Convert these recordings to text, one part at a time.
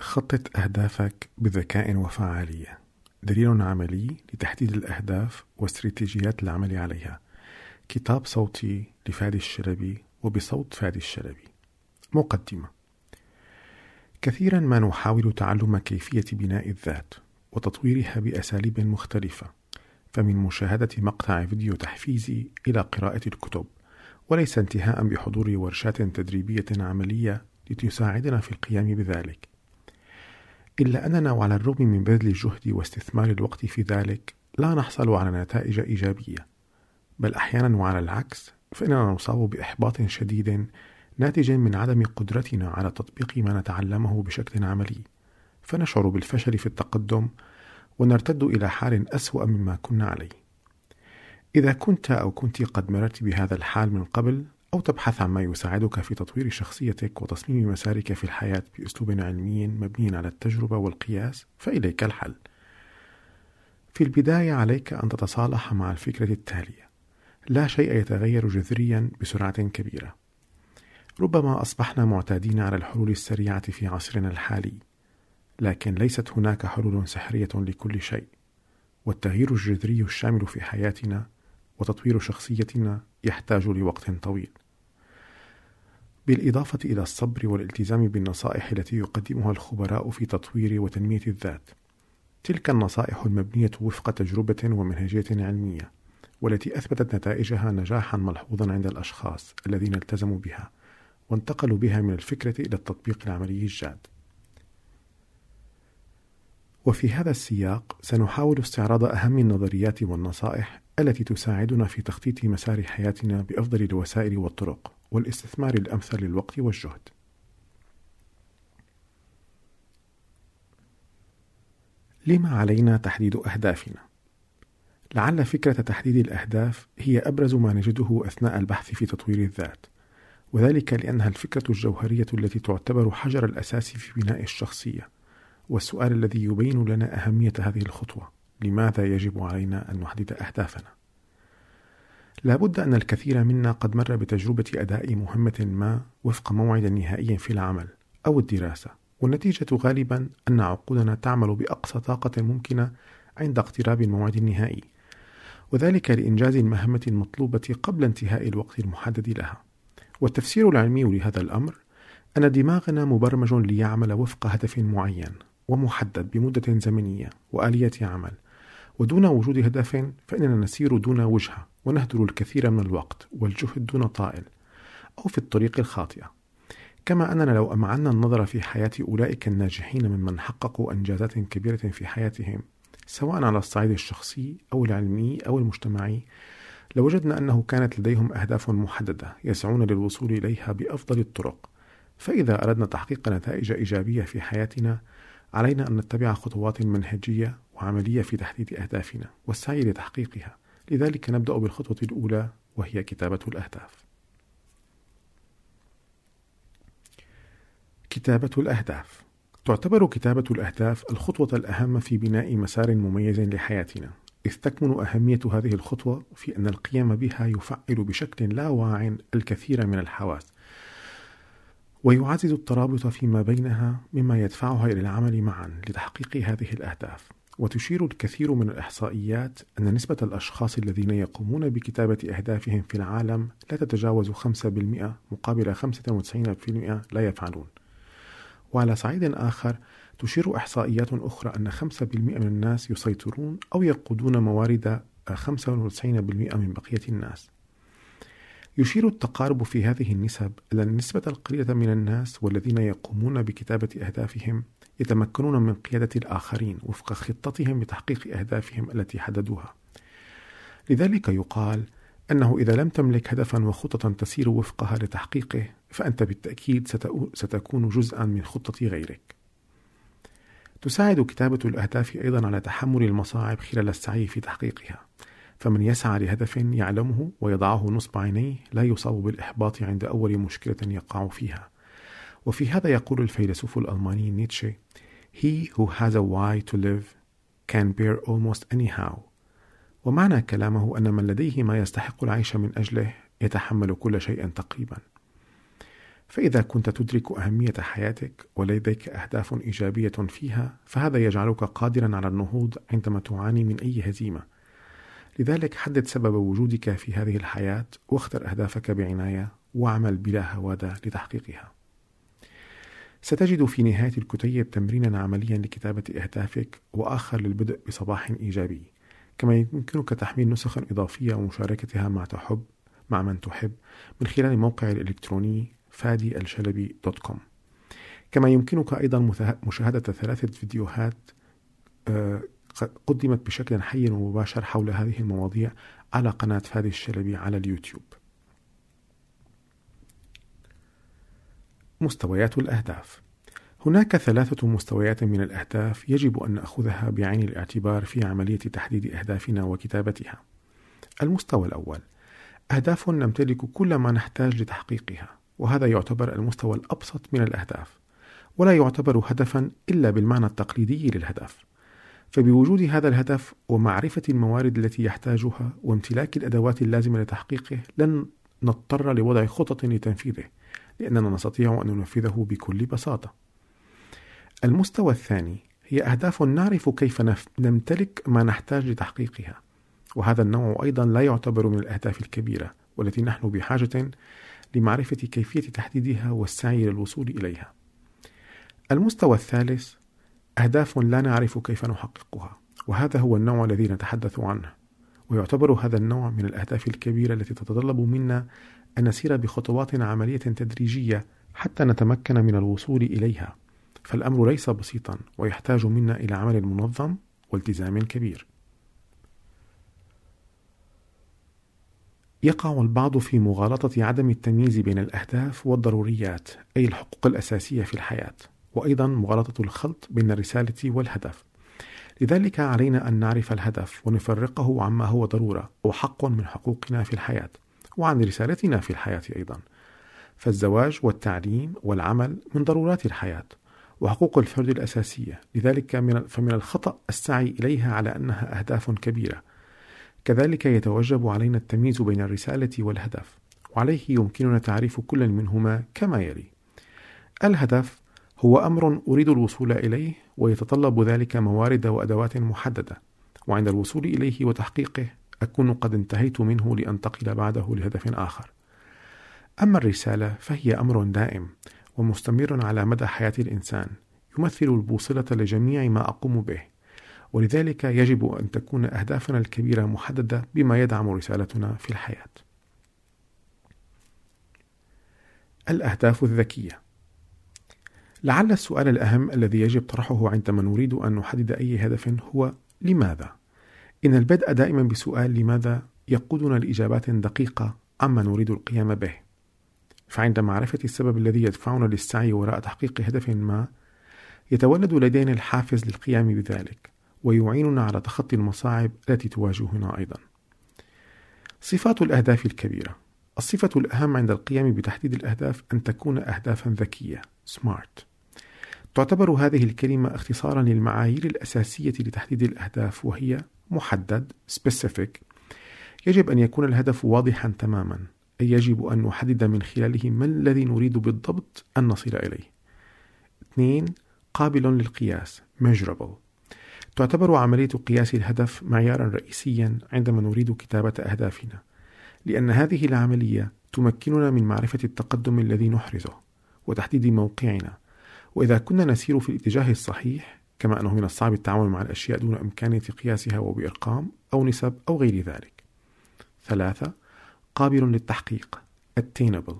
خطط أهدافك بذكاء وفعالية. دليل عملي لتحديد الأهداف واستراتيجيات العمل عليها. كتاب صوتي لفادي الشلبي وبصوت فادي الشلبي. مقدمة. كثيرا ما نحاول تعلم كيفية بناء الذات وتطويرها بأساليب مختلفة فمن مشاهدة مقطع فيديو تحفيزي إلى قراءة الكتب وليس انتهاء بحضور ورشات تدريبية عملية لتساعدنا في القيام بذلك. إلا أننا وعلى الرغم من بذل الجهد واستثمار الوقت في ذلك لا نحصل على نتائج إيجابية. بل أحيانا وعلى العكس فإننا نصاب بإحباط شديد ناتج من عدم قدرتنا على تطبيق ما نتعلمه بشكل عملي. فنشعر بالفشل في التقدم ونرتد إلى حال أسوأ مما كنا عليه. إذا كنت أو كنت قد مررت بهذا الحال من قبل أو تبحث عن ما يساعدك في تطوير شخصيتك وتصميم مسارك في الحياة بأسلوب علمي مبني على التجربة والقياس فإليك الحل. في البداية عليك أن تتصالح مع الفكرة التالية: لا شيء يتغير جذريا بسرعة كبيرة. ربما أصبحنا معتادين على الحلول السريعة في عصرنا الحالي، لكن ليست هناك حلول سحرية لكل شيء، والتغيير الجذري الشامل في حياتنا وتطوير شخصيتنا يحتاج لوقت طويل. بالإضافة إلى الصبر والالتزام بالنصائح التي يقدمها الخبراء في تطوير وتنمية الذات. تلك النصائح المبنية وفق تجربة ومنهجية علمية، والتي أثبتت نتائجها نجاحا ملحوظا عند الأشخاص الذين التزموا بها، وانتقلوا بها من الفكرة إلى التطبيق العملي الجاد. وفي هذا السياق سنحاول استعراض أهم النظريات والنصائح التي تساعدنا في تخطيط مسار حياتنا بأفضل الوسائل والطرق والاستثمار الأمثل للوقت والجهد. لما علينا تحديد أهدافنا؟ لعل فكرة تحديد الأهداف هي أبرز ما نجده أثناء البحث في تطوير الذات، وذلك لأنها الفكرة الجوهرية التي تعتبر حجر الأساس في بناء الشخصية، والسؤال الذي يبين لنا أهمية هذه الخطوة. لماذا يجب علينا أن نحدد أهدافنا؟ لابد أن الكثير منا قد مر بتجربة أداء مهمة ما وفق موعد نهائي في العمل أو الدراسة، والنتيجة غالبا أن عقولنا تعمل بأقصى طاقة ممكنة عند اقتراب الموعد النهائي، وذلك لإنجاز المهمة المطلوبة قبل انتهاء الوقت المحدد لها. والتفسير العلمي لهذا الأمر أن دماغنا مبرمج ليعمل وفق هدف معين ومحدد بمدة زمنية وآلية عمل ودون وجود هدف فإننا نسير دون وجهة ونهدر الكثير من الوقت والجهد دون طائل أو في الطريق الخاطئة. كما أننا لو أمعنا النظر في حياة أولئك الناجحين ممن حققوا إنجازات كبيرة في حياتهم سواء على الصعيد الشخصي أو العلمي أو المجتمعي لوجدنا أنه كانت لديهم أهداف محددة يسعون للوصول إليها بأفضل الطرق. فإذا أردنا تحقيق نتائج إيجابية في حياتنا علينا أن نتبع خطوات منهجية وعملية في تحديد أهدافنا والسعي لتحقيقها. لذلك نبدأ بالخطوة الأولى وهي كتابة الأهداف. كتابة الأهداف. تعتبر كتابة الأهداف الخطوة الأهم في بناء مسار مميز لحياتنا. إذ تكمن أهمية هذه الخطوة في أن القيام بها يفعل بشكل لا واع الكثير من الحواس ويعزز الترابط فيما بينها مما يدفعها إلى العمل معا لتحقيق هذه الأهداف. وتشير الكثير من الإحصائيات أن نسبة الأشخاص الذين يقومون بكتابة أهدافهم في العالم لا تتجاوز 5% مقابل 95% لا يفعلون. وعلى صعيد آخر تشير إحصائيات أخرى أن 5% من الناس يسيطرون أو يقودون موارد 95% من بقية الناس. يشير التقارب في هذه النسب إلى النسبة القليلة من الناس والذين يقومون بكتابة أهدافهم يتمكنون من قيادة الآخرين وفق خطتهم لتحقيق أهدافهم التي حددوها. لذلك يقال أنه إذا لم تملك هدفا وخطة تسير وفقها لتحقيقه فأنت بالتأكيد ستكون جزءا من خطة غيرك. تساعد كتابة الأهداف أيضا على تحمل المصاعب خلال السعي في تحقيقها. فمن يسعى لهدف يعلمه ويضعه نصب عينيه لا يصاب بالإحباط عند أول مشكلة يقع فيها وفي هذا يقول الفيلسوف الألماني نيتشه He who has a why to live can bear almost anyhow. ومعنى كلامه أن من لديه ما يستحق العيش من أجله يتحمل كل شيء تقريبا. فإذا كنت تدرك أهمية حياتك ولديك أهداف إيجابية فيها فهذا يجعلك قادرا على النهوض عندما تعاني من أي هزيمة. لذلك حدد سبب وجودك في هذه الحياة واختر أهدافك بعناية واعمل بلا هوادة لتحقيقها. ستجد في نهاية الكتيب تمرينا عمليا لكتابة أهدافك وآخر للبدء بصباح إيجابي. كما يمكنك تحميل نسخ إضافية ومشاركتها مع تحب مع من تحب من خلال الموقع الإلكتروني فادي الشلبي دوت كوم كما يمكنك أيضا مشاهدة ثلاثة فيديوهات آه، قدمت بشكل حي ومباشر حول هذه المواضيع على قناة فادي الشلبي على اليوتيوب. مستويات الأهداف هناك ثلاثة مستويات من الأهداف يجب أن نأخذها بعين الاعتبار في عملية تحديد أهدافنا وكتابتها. المستوى الأول: أهداف نمتلك كل ما نحتاج لتحقيقها، وهذا يعتبر المستوى الأبسط من الأهداف، ولا يعتبر هدفا إلا بالمعنى التقليدي للهدف. فبوجود هذا الهدف ومعرفة الموارد التي يحتاجها وامتلاك الأدوات اللازمة لتحقيقه لن نضطر لوضع خطط لتنفيذه لأننا نستطيع أن ننفذه بكل بساطة. المستوى الثاني هي أهداف نعرف كيف نمتلك ما نحتاج لتحقيقها، وهذا النوع أيضا لا يعتبر من الأهداف الكبيرة والتي نحن بحاجة لمعرفة كيفية تحديدها والسعي للوصول إليها. المستوى الثالث أهداف لا نعرف كيف نحققها، وهذا هو النوع الذي نتحدث عنه. ويعتبر هذا النوع من الأهداف الكبيرة التي تتطلب منا أن نسير بخطوات عملية تدريجية حتى نتمكن من الوصول إليها. فالأمر ليس بسيطا ويحتاج منا إلى عمل منظم والتزام كبير. يقع البعض في مغالطة عدم التمييز بين الأهداف والضروريات أي الحقوق الأساسية في الحياة وأيضا مغالطة الخلط بين الرسالة والهدف. لذلك علينا أن نعرف الهدف ونفرقه عما هو ضرورة وحق من حقوقنا في الحياة. وعن رسالتنا في الحياة أيضا. فالزواج والتعليم والعمل من ضرورات الحياة وحقوق الفرد الأساسية. لذلك من فمن الخطأ السعي إليها على أنها أهداف كبيرة. كذلك يتوجب علينا التمييز بين الرسالة والهدف وعليه يمكننا تعريف كل منهما كما يلي. الهدف هو أمر أريد الوصول إليه ويتطلب ذلك موارد وأدوات محددة وعند الوصول إليه وتحقيقه أكون قد انتهيت منه لأنتقل بعده لهدف آخر. أما الرسالة فهي أمر دائم ومستمر على مدى حياة الإنسان، يمثل البوصلة لجميع ما أقوم به، ولذلك يجب أن تكون أهدافنا الكبيرة محددة بما يدعم رسالتنا في الحياة. الأهداف الذكية لعل السؤال الأهم الذي يجب طرحه عندما نريد أن نحدد أي هدف هو لماذا؟ إن البدء دائما بسؤال لماذا يقودنا لإجابات دقيقة عما نريد القيام به. فعند معرفة السبب الذي يدفعنا للسعي وراء تحقيق هدف ما يتولد لدينا الحافز للقيام بذلك ويعيننا على تخطي المصاعب التي تواجهنا أيضا. صفات الأهداف الكبيرة. الصفة الأهم عند القيام بتحديد الأهداف أن تكون أهدافا ذكية SMART. تعتبر هذه الكلمة اختصارا للمعايير الأساسية لتحديد الأهداف وهي محدد specific يجب أن يكون الهدف واضحا تماما أي يجب أن نحدد من خلاله ما الذي نريد بالضبط أن نصل إليه. اثنين قابل للقياس measurable. تعتبر عملية قياس الهدف معيارا رئيسيا عندما نريد كتابة أهدافنا لأن هذه العملية تمكننا من معرفة التقدم الذي نحرزه وتحديد موقعنا. وإذا كنا نسير في الاتجاه الصحيح كما أنه من الصعب التعامل مع الأشياء دون إمكانية قياسها وبأرقام أو نسب أو غير ذلك. ثلاثة قابل للتحقيق attainable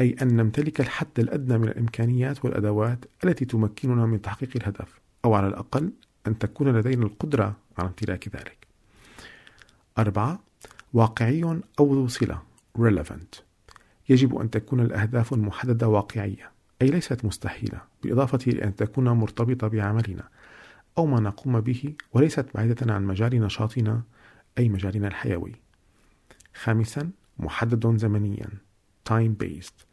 أي أن نمتلك الحد الأدنى من الإمكانيات والأدوات التي تمكننا من تحقيق الهدف أو على الأقل أن تكون لدينا القدرة على امتلاك ذلك. أربعة واقعي أو ذو صلة relevant يجب أن تكون الأهداف المحددة واقعية أي ليست مستحيلة بالإضافة إلى أن تكون مرتبطة بعملنا أو ما نقوم به وليست بعيدة عن مجال نشاطنا أي مجالنا الحيوي. خامسا محدد زمنيا time based.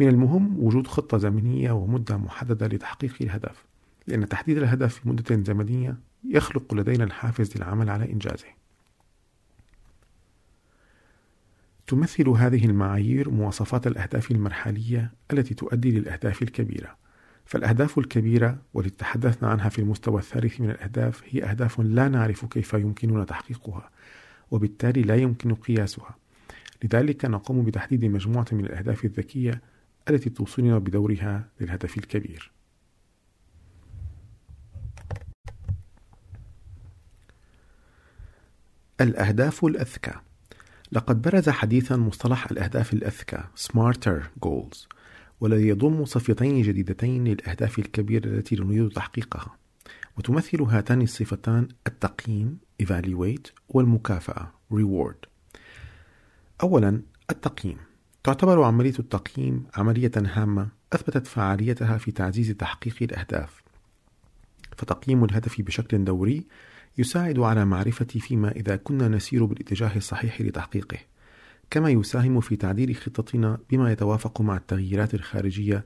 من المهم وجود خطة زمنية ومدة محددة لتحقيق الهدف لأن تحديد الهدف في مدة زمنية يخلق لدينا الحافز للعمل على إنجازه. تمثل هذه المعايير مواصفات الأهداف المرحلية التي تؤدي للأهداف الكبيرة. فالأهداف الكبيرة والتي تحدثنا عنها في المستوى الثالث من الأهداف هي أهداف لا نعرف كيف يمكننا تحقيقها وبالتالي لا يمكن قياسها. لذلك نقوم بتحديد مجموعة من الأهداف الذكية التي توصلنا بدورها للهدف الكبير. الأهداف الأذكى لقد برز حديثا مصطلح الأهداف الأذكى Smarter Goals والذي يضم صفتين جديدتين للأهداف الكبيرة التي نريد تحقيقها. وتمثل هاتان الصفتان التقييم Evaluate والمكافأة Reward. أولا التقييم. تعتبر عملية التقييم عملية هامة أثبتت فعاليتها في تعزيز تحقيق الأهداف. فتقييم الهدف بشكل دوري يساعد على معرفة فيما إذا كنا نسير بالاتجاه الصحيح لتحقيقه كما يساهم في تعديل خطتنا بما يتوافق مع التغييرات الخارجية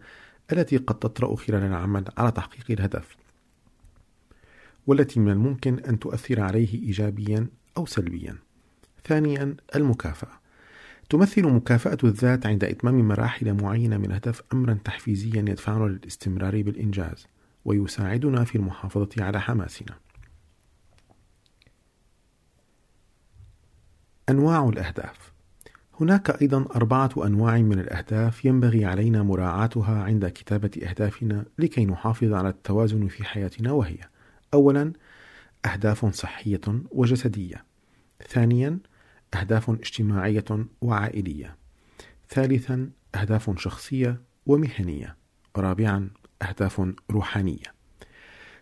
التي قد تطرأ خلال العمل على تحقيق الهدف والتي من الممكن أن تؤثر عليه إيجابيا أو سلبيا. ثانيا المكافأة. تمثل مكافأة الذات عند إتمام مراحل معينة من الهدف أمرا تحفيزيا يدفعنا للاستمرار بالإنجاز ويساعدنا في المحافظة على حماسنا. أنواع الأهداف هناك أيضا أربعة أنواع من الأهداف ينبغي علينا مراعاتها عند كتابة أهدافنا لكي نحافظ على التوازن في حياتنا وهي: أولا أهداف صحية وجسدية. ثانيا أهداف اجتماعية وعائلية. ثالثا أهداف شخصية ومهنية. رابعا أهداف روحانية.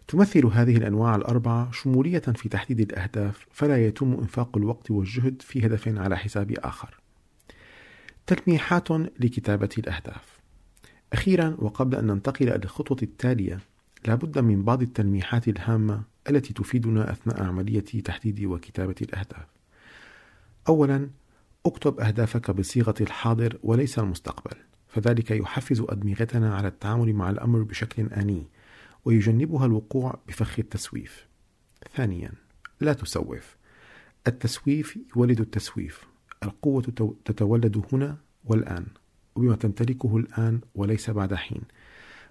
تمثل هذه الأنواع الأربعة شمولية في تحديد الأهداف فلا يتم إنفاق الوقت والجهد في هدف على حساب آخر. تلميحات لكتابة الأهداف. أخيرا وقبل أن ننتقل إلى الخطوة التالية، لابد من بعض التلميحات الهامة التي تفيدنا أثناء عملية تحديد وكتابة الأهداف. أولا، اكتب أهدافك بصيغة الحاضر وليس المستقبل، فذلك يحفز أدمغتنا على التعامل مع الأمر بشكل آني، ويجنبها الوقوع بفخ التسويف. ثانيا، لا تسوف. التسويف يولد التسويف، القوة تتولد هنا والآن وبما تمتلكه الآن وليس بعد حين.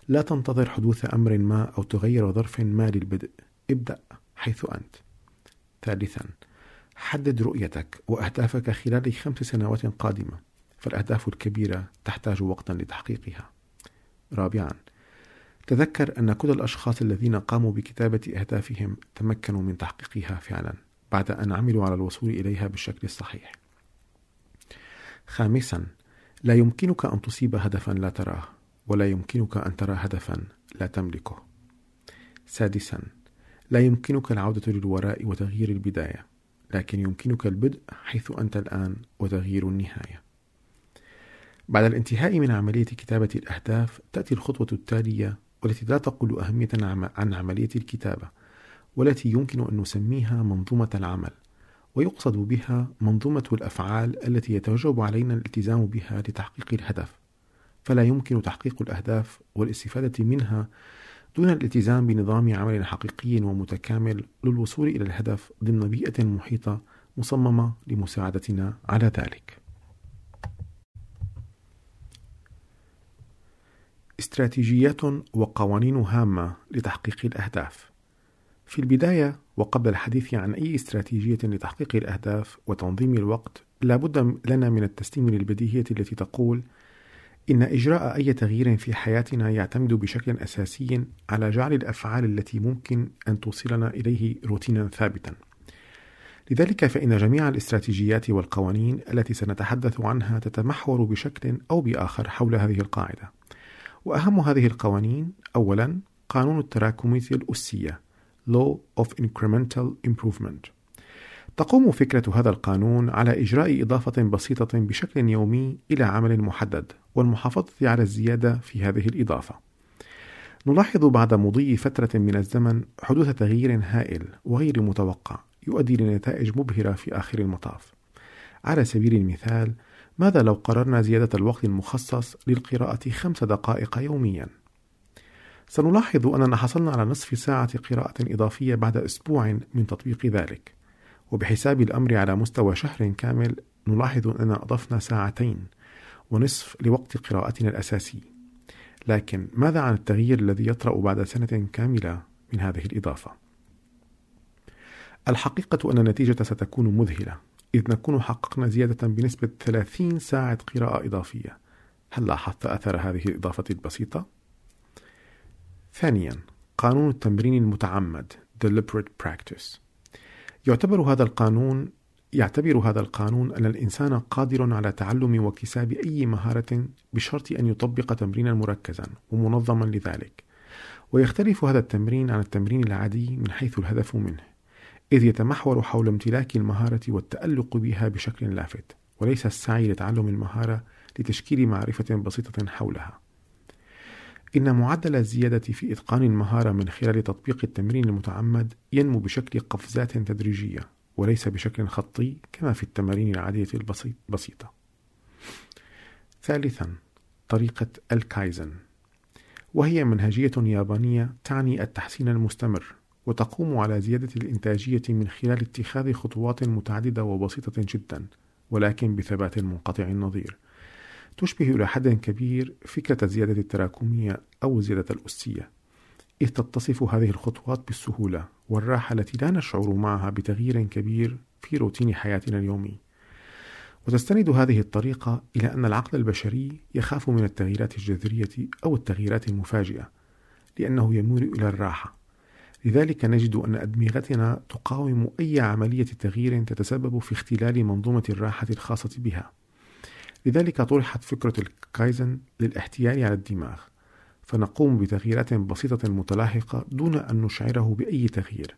لا تنتظر حدوث أمر ما أو تغير ظرف ما للبدء. ابدأ حيث أنت. ثالثا حدد رؤيتك وأهدافك خلال خمس سنوات قادمة. فالأهداف الكبيرة تحتاج وقتا لتحقيقها. رابعا تذكر أن كل الأشخاص الذين قاموا بكتابة أهدافهم تمكنوا من تحقيقها فعلا بعد أن عملوا على الوصول إليها بالشكل الصحيح. خامسا لا يمكنك أن تصيب هدفا لا تراه ولا يمكنك أن ترى هدفا لا تملكه. سادسا لا يمكنك العودة للوراء وتغيير البداية لكن يمكنك البدء حيث أنت الآن وتغيير النهاية. بعد الانتهاء من عملية كتابة الأهداف تأتي الخطوة التالية والتي لا تقل أهمية عن عملية الكتابة والتي يمكن أن نسميها منظومة العمل ويقصد بها منظومة الأفعال التي يتوجب علينا الالتزام بها لتحقيق الهدف فلا يمكن تحقيق الأهداف والاستفادة منها دون الالتزام بنظام عمل حقيقي ومتكامل للوصول إلى الهدف ضمن بيئة محيطة مصممة لمساعدتنا على ذلك. استراتيجيات وقوانين هامة لتحقيق الأهداف. في البداية وقبل الحديث عن أي استراتيجية لتحقيق الأهداف وتنظيم الوقت لابد لنا من التسليم للبديهية التي تقول إن إجراء أي تغيير في حياتنا يعتمد بشكل أساسي على جعل الأفعال التي ممكن أن توصلنا إليه روتينا ثابتا. لذلك فإن جميع الاستراتيجيات والقوانين التي سنتحدث عنها تتمحور بشكل أو بآخر حول هذه القاعدة. وأهم هذه القوانين أولا قانون التراكمية الأسية Law of Incremental Improvement تقوم فكرة هذا القانون على إجراء إضافة بسيطة بشكل يومي إلى عمل محدد والمحافظة على الزيادة في هذه الإضافة. نلاحظ بعد مضي فترة من الزمن حدوث تغيير هائل وغير متوقع يؤدي لنتائج مبهرة في آخر المطاف. على سبيل المثال، ماذا لو قررنا زيادة الوقت المخصص للقراءة خمس دقائق يومياً؟ سنلاحظ أننا حصلنا على نصف ساعة قراءة إضافية بعد أسبوع من تطبيق ذلك. وبحساب الأمر على مستوى شهر كامل نلاحظ أننا أضفنا ساعتين ونصف لوقت قراءتنا الأساسي لكن ماذا عن التغيير الذي يطرأ بعد سنة كاملة من هذه الإضافة؟ الحقيقة أن النتيجة ستكون مذهلة إذ نكون حققنا زيادة بنسبة 30 ساعة قراءة إضافية. هل لاحظت أثر هذه الإضافة البسيطة؟ ثانيا قانون التمرين المتعمد deliberate practice. يعتبر هذا القانون يعتبر هذا القانون أن الإنسان قادر على تعلم واكتساب أي مهارة بشرط أن يطبق تمرينا مركزا ومنظما لذلك. ويختلف هذا التمرين عن التمرين العادي من حيث الهدف منه. إذ يتمحور حول امتلاك المهارة والتألق بها بشكل لافت وليس السعي لتعلم المهارة لتشكيل معرفة بسيطة حولها إن معدل الزيادة في إتقان المهارة من خلال تطبيق التمرين المتعمد ينمو بشكل قفزات تدريجية وليس بشكل خطي كما في التمارين العادية البسيطة. ثالثا طريقة الكايزن وهي منهجية يابانية تعني التحسين المستمر وتقوم على زيادة الإنتاجية من خلال اتخاذ خطوات متعددة وبسيطة جدا ولكن بثبات منقطع النظير. تشبه إلى حد كبير فكرة الزيادة التراكمية أو الزيادة الأسية. إذ تتصف هذه الخطوات بالسهولة والراحة التي لا نشعر معها بتغيير كبير في روتين حياتنا اليومي. وتستند هذه الطريقة إلى أن العقل البشري يخاف من التغييرات الجذرية أو التغييرات المفاجئة لأنه يميل إلى الراحة. لذلك نجد أن أدمغتنا تقاوم أي عملية تغيير تتسبب في اختلال منظومة الراحة الخاصة بها. لذلك طرحت فكرة الكايزن للاحتيال على الدماغ. فنقوم بتغييرات بسيطة متلاحقة دون أن نشعره بأي تغيير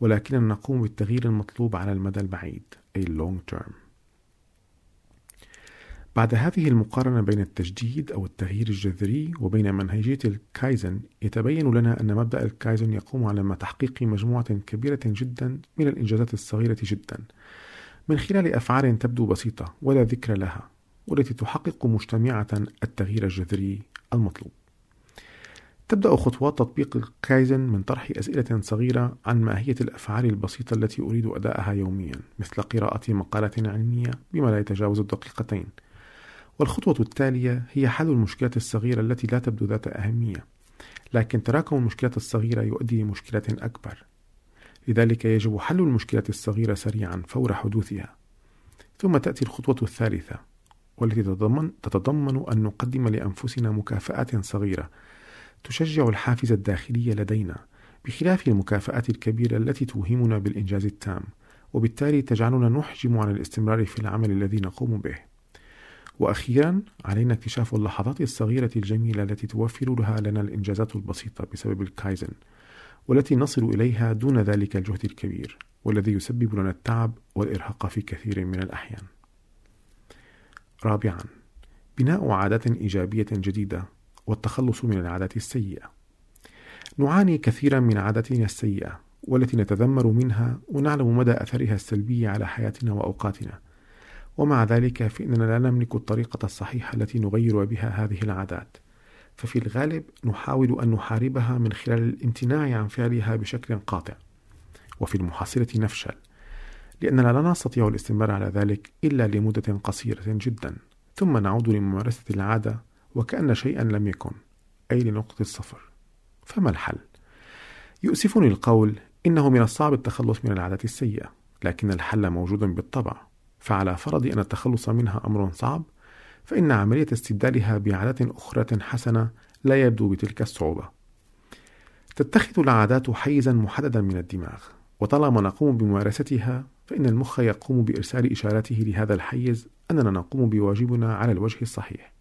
ولكننا نقوم بالتغيير المطلوب على المدى البعيد أي long term. بعد هذه المقارنة بين التجديد أو التغيير الجذري وبين منهجية الكايزن يتبين لنا أن مبدأ الكايزن يقوم على تحقيق مجموعة كبيرة جدا من الإنجازات الصغيرة جدا. من خلال أفعال تبدو بسيطة ولا ذكر لها والتي تحقق مجتمعة التغيير الجذري المطلوب. تبدأ خطوات تطبيق الكايزن من طرح أسئلة صغيرة عن ماهية الأفعال البسيطة التي أريد أداءها يوميا مثل قراءة مقالة علمية بما لا يتجاوز الدقيقتين والخطوة التالية هي حل المشكلة الصغيرة التي لا تبدو ذات أهمية لكن تراكم المشكلة الصغيرة يؤدي لمشكلة أكبر. لذلك يجب حل المشكلة الصغيرة سريعا فور حدوثها. ثم تأتي الخطوة الثالثة والتي تتضمن, تتضمن أن نقدم لأنفسنا مكافآت صغيرة تشجع الحافز الداخلي لدينا بخلاف المكافآت الكبيرة التي توهمنا بالإنجاز التام وبالتالي تجعلنا نحجم عن الاستمرار في العمل الذي نقوم به. وأخيرا علينا اكتشاف اللحظات الصغيرة الجميلة التي توفر لها لنا الإنجازات البسيطة بسبب الكايزن والتي نصل إليها دون ذلك الجهد الكبير والذي يسبب لنا التعب والإرهاق في كثير من الأحيان. رابعا بناء عادات إيجابية جديدة والتخلص من العادات السيئة. نعاني كثيرا من عاداتنا السيئة والتي نتذمر منها ونعلم مدى أثرها السلبي على حياتنا وأوقاتنا. ومع ذلك فإننا لا نملك الطريقة الصحيحة التي نغير بها هذه العادات. ففي الغالب نحاول أن نحاربها من خلال الامتناع عن فعلها بشكل قاطع. وفي المحصلة نفشل لأننا لا نستطيع الاستمرار على ذلك إلا لمدة قصيرة جدا. ثم نعود لممارسة العادة وكأن شيئا لم يكن أي لنقطة الصفر. فما الحل؟ يؤسفني القول إنه من الصعب التخلص من العادات السيئة لكن الحل موجود بالطبع. فعلى فرض أن التخلص منها أمر صعب فإن عملية استبدالها بعادات أخرى حسنة لا يبدو بتلك الصعوبة. تتخذ العادات حيزا محددا من الدماغ وطالما نقوم بممارستها فإن المخ يقوم بإرسال إشاراته لهذا الحيز أننا نقوم بواجبنا على الوجه الصحيح.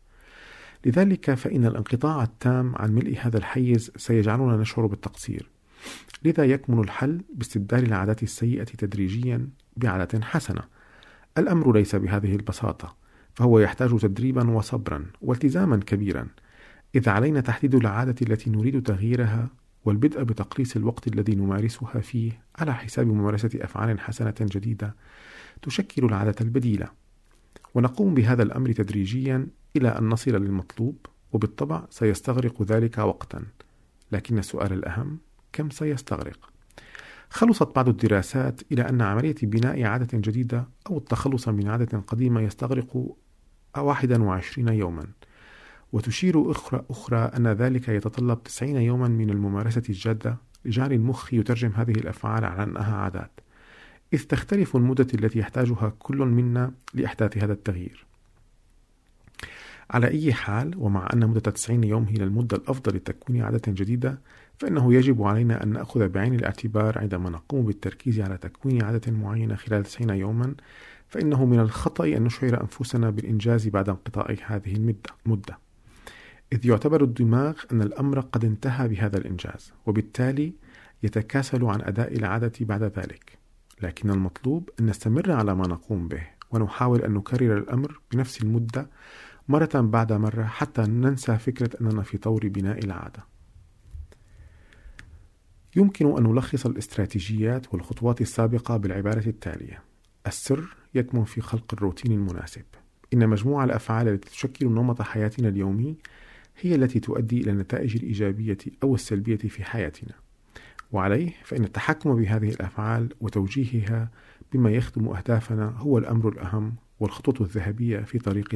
لذلك فإن الانقطاع التام عن ملء هذا الحيز سيجعلنا نشعر بالتقصير. لذا يكمن الحل باستبدال العادات السيئة تدريجيا بعادة حسنة. الأمر ليس بهذه البساطة فهو يحتاج تدريبا وصبرا والتزاما كبيرا. إذ علينا تحديد العادة التي نريد تغييرها والبدء بتقليص الوقت الذي نمارسها فيه على حساب ممارسة أفعال حسنة جديدة تشكل العادة البديلة. ونقوم بهذا الأمر تدريجيا إلى أن نصل للمطلوب وبالطبع سيستغرق ذلك وقتا. لكن السؤال الأهم كم سيستغرق؟ خلصت بعض الدراسات إلى أن عملية بناء عادة جديدة أو التخلص من عادة قديمة يستغرق 21 يوما. وتشير أخرى, أخرى أن ذلك يتطلب 90 يوما من الممارسة الجادة لجعل المخ يترجم هذه الأفعال على أنها عادات. إذ تختلف المدة التي يحتاجها كل منا لإحداث هذا التغيير. على أي حال ومع أن مدة 90 يوم هي المدة الأفضل لتكوين عادة جديدة فإنه يجب علينا أن نأخذ بعين الاعتبار عندما نقوم بالتركيز على تكوين عادة معينة خلال 90 يوما فإنه من الخطأ أن نشعر أنفسنا بالإنجاز بعد انقضاء هذه المدة إذ يعتبر الدماغ أن الأمر قد انتهى بهذا الإنجاز وبالتالي يتكاسل عن أداء العادة بعد ذلك. لكن المطلوب أن نستمر على ما نقوم به ونحاول أن نكرر الأمر بنفس المدة مرة بعد مرة حتى ننسى فكرة أننا في طور بناء العادة. يمكن أن نلخص الاستراتيجيات والخطوات السابقة بالعبارة التالية. السر يكمن في خلق الروتين المناسب. إن مجموع الأفعال التي تشكل نمط حياتنا اليومي هي التي تؤدي إلى النتائج الإيجابية أو السلبية في حياتنا. وعليه فإن التحكم بهذه الأفعال وتوجيهها بما يخدم أهدافنا هو الأمر الأهم والخطوط الذهبية في طريق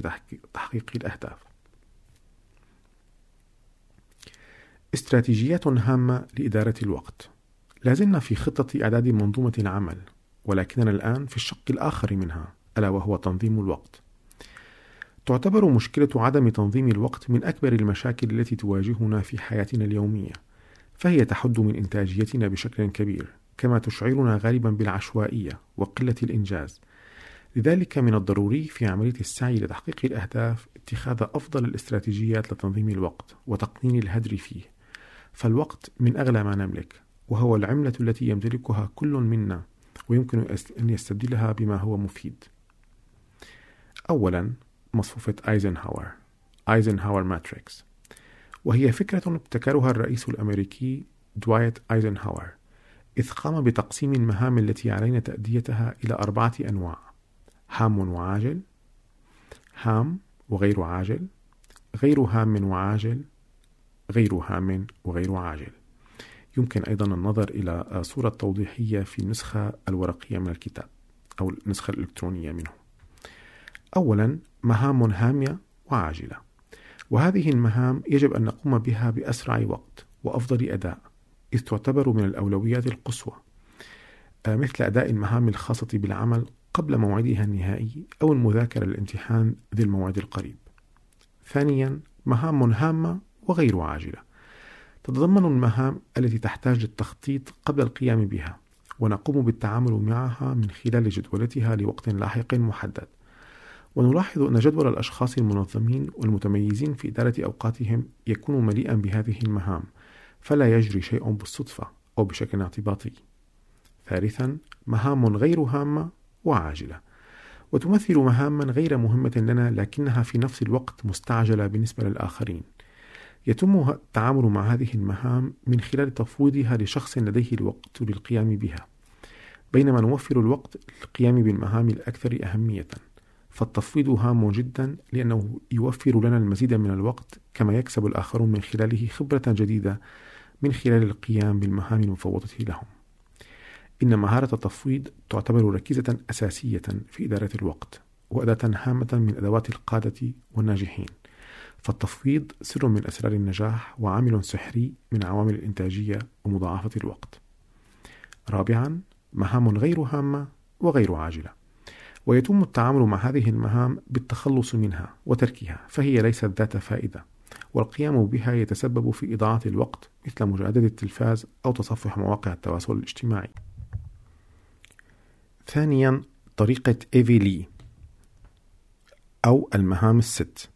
تحقيق الأهداف. استراتيجيات هامة لإدارة الوقت. لازلنا في خطة إعداد منظومة العمل ولكننا الآن في الشق الآخر منها ألا وهو تنظيم الوقت. تعتبر مشكلة عدم تنظيم الوقت من أكبر المشاكل التي تواجهنا في حياتنا اليومية فهي تحد من إنتاجيتنا بشكل كبير كما تشعرنا غالبا بالعشوائية وقلة الإنجاز. لذلك من الضروري في عملية السعي لتحقيق الأهداف اتخاذ أفضل الاستراتيجيات لتنظيم الوقت وتقنين الهدر فيه. فالوقت من أغلى ما نملك وهو العملة التي يمتلكها كل منا ويمكن أن يستبدلها بما هو مفيد. أولا مصفوفة أيزنهاور Eisenhower Matrix وهي فكرة ابتكرها الرئيس الأمريكي دوايت أيزنهاور إذ قام بتقسيم المهام التي علينا تأديتها إلى أربعة أنواع هام وعاجل هام وغير عاجل غير هام وعاجل غير هام وغير عاجل. يمكن أيضا النظر إلى صورة توضيحية في النسخة الورقية من الكتاب أو النسخة الإلكترونية منه. أولا مهام هامة وعاجلة. وهذه المهام يجب أن نقوم بها بأسرع وقت وأفضل أداء إذ تعتبر من الأولويات القصوى. آه، مثل أداء المهام الخاصة بالعمل قبل موعدها النهائي أو المذاكرة للامتحان ذي الموعد القريب. ثانيا مهام هامة وغير عاجلة. تتضمن المهام التي تحتاج للتخطيط قبل القيام بها، ونقوم بالتعامل معها من خلال جدولتها لوقت لاحق محدد. ونلاحظ أن جدول الأشخاص المنظمين والمتميزين في إدارة أوقاتهم يكون مليئا بهذه المهام، فلا يجري شيء بالصدفة أو بشكل اعتباطي. ثالثا مهام غير هامة وعاجلة وتمثل مهاما غير مهمة لنا لكنها في نفس الوقت مستعجلة بالنسبة للآخرين يتم التعامل مع هذه المهام من خلال تفويضها لشخص لديه الوقت للقيام بها بينما نوفر الوقت للقيام بالمهام الأكثر أهمية. فالتفويض هام جدا لأنه يوفر لنا المزيد من الوقت كما يكسب الآخرون من خلاله خبرة جديدة من خلال القيام بالمهام المفوضة لهم. إن مهارة التفويض تعتبر ركيزة أساسية في إدارة الوقت وأداة هامة من أدوات القادة والناجحين. فالتفويض سر من أسرار النجاح وعامل سحري من عوامل الإنتاجية ومضاعفة الوقت. رابعا مهام غير هامة وغير عاجلة. ويتم التعامل مع هذه المهام بالتخلص منها وتركها فهي ليست ذات فائدة والقيام بها يتسبب في إضاعة الوقت مثل مجادلة التلفاز أو تصفح مواقع التواصل الاجتماعي. ثانيا طريقة إيفيلي أو المهام الست.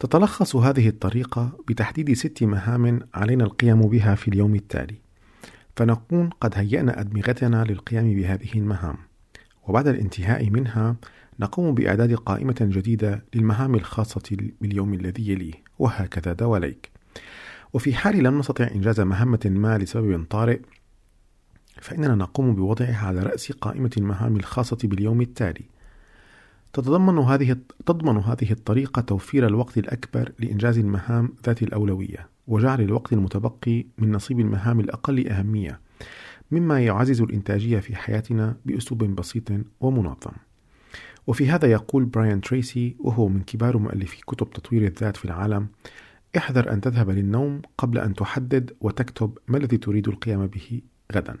تتلخص هذه الطريقة بتحديد ست مهام علينا القيام بها في اليوم التالي. فنكون قد هيأنا أدمغتنا للقيام بهذه المهام. وبعد الانتهاء منها نقوم بإعداد قائمة جديدة للمهام الخاصة باليوم الذي يليه وهكذا دواليك. وفي حال لم نستطع إنجاز مهمة ما لسبب طارئ فإننا نقوم بوضعها على رأس قائمة المهام الخاصة باليوم التالي. تتضمن هذه تضمن هذه الطريقة توفير الوقت الأكبر لإنجاز المهام ذات الأولوية، وجعل الوقت المتبقي من نصيب المهام الأقل أهمية، مما يعزز الإنتاجية في حياتنا بأسلوب بسيط ومنظم. وفي هذا يقول براين تريسي وهو من كبار مؤلفي كتب تطوير الذات في العالم: احذر أن تذهب للنوم قبل أن تحدد وتكتب ما الذي تريد القيام به غدا.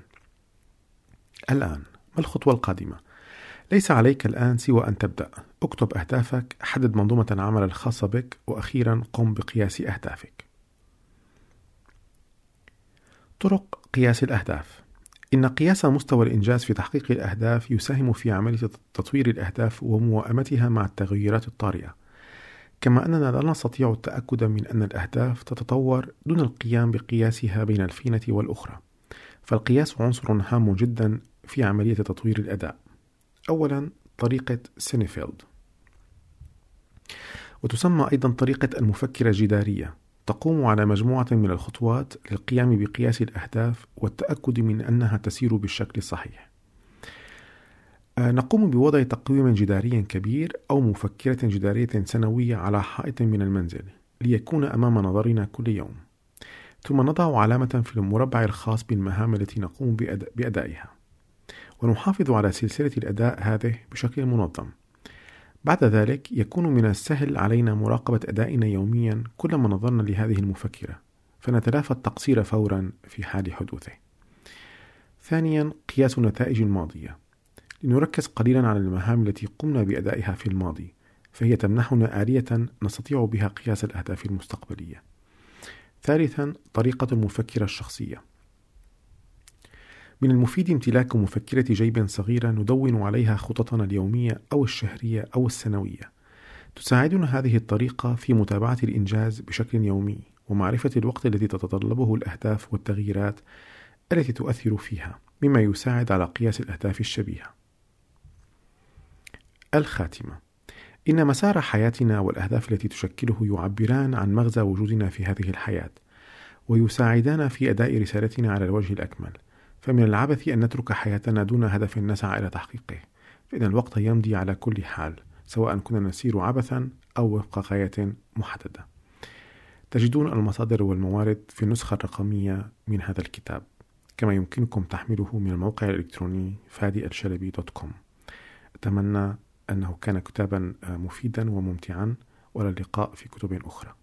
الآن ما الخطوة القادمة؟ ليس عليك الآن سوى أن تبدأ. اكتب أهدافك حدد منظومة العمل الخاصة بك وأخيرا قم بقياس أهدافك. طرق قياس الأهداف. إن قياس مستوى الإنجاز في تحقيق الأهداف يساهم في عملية تطوير الأهداف وموائمتها مع التغيرات الطارئة. كما أننا لا نستطيع التأكد من أن الأهداف تتطور دون القيام بقياسها بين الفينة والأخرى. فالقياس عنصر هام جدا في عملية تطوير الأداء. أولا طريقة سينيفيلد وتسمى أيضا طريقة المفكرة الجدارية تقوم على مجموعة من الخطوات للقيام بقياس الأهداف والتأكد من أنها تسير بالشكل الصحيح. آه، نقوم بوضع تقويم جداري كبير أو مفكرة جدارية سنوية على حائط من المنزل ليكون أمام نظرنا كل يوم. ثم نضع علامة في المربع الخاص بالمهام التي نقوم بأدائها. ونحافظ على سلسلة الأداء هذه بشكل منظم. بعد ذلك يكون من السهل علينا مراقبة أدائنا يوميا كلما نظرنا لهذه المفكرة فنتلافى التقصير فورا في حال حدوثه. ثانيا قياس النتائج الماضية لنركز قليلا على المهام التي قمنا بأدائها في الماضي فهي تمنحنا آلية نستطيع بها قياس الأهداف المستقبلية. ثالثا طريقة المفكرة الشخصية من المفيد امتلاك مفكرة جيب صغيرة ندون عليها خططنا اليومية أو الشهرية أو السنوية. تساعدنا هذه الطريقة في متابعة الإنجاز بشكل يومي ومعرفة الوقت الذي تتطلبه الأهداف والتغييرات التي تؤثر فيها، مما يساعد على قياس الأهداف الشبيهة. الخاتمة إن مسار حياتنا والأهداف التي تشكله يعبران عن مغزى وجودنا في هذه الحياة، ويساعدان في أداء رسالتنا على الوجه الأكمل. فمن العبث أن نترك حياتنا دون هدف نسعى إلى تحقيقه. فإن الوقت يمضي على كل حال سواء كنا نسير عبثا أو وفق غاية محددة. تجدون المصادر والموارد في النسخة الرقمية من هذا الكتاب. كما يمكنكم تحميله من الموقع الإلكتروني فادي الشلبي دوت كوم. أتمنى أنه كان كتابا مفيدا وممتعا. وإلى اللقاء في كتب أخرى.